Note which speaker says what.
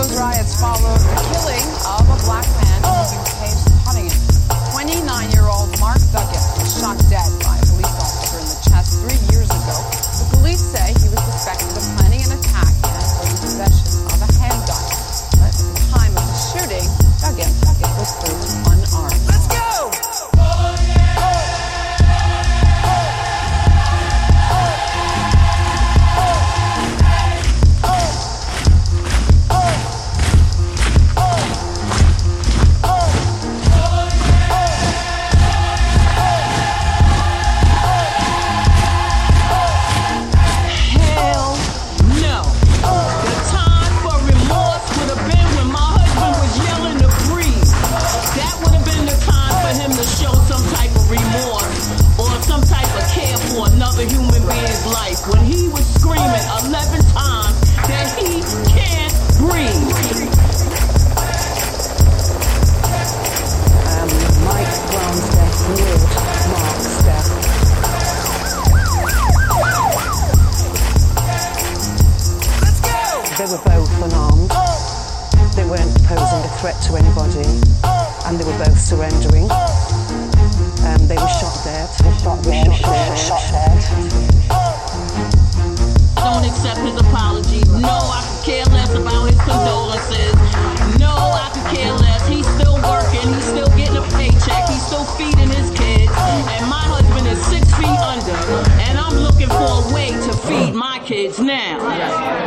Speaker 1: Those riots followed the killing of a black man who was engaged in
Speaker 2: hunting. 29-year-old were both unarmed. They weren't posing a threat to anybody, and they were both surrendering. Um, they were shot dead. Shot dead. Shot, dead. shot dead.
Speaker 3: Don't accept his apology. No, I could care less about his condolences. No, I could care less. He's still working. He's still getting a paycheck. He's still feeding his kids. And my husband is six feet under. And I'm looking for a way to feed my kids now.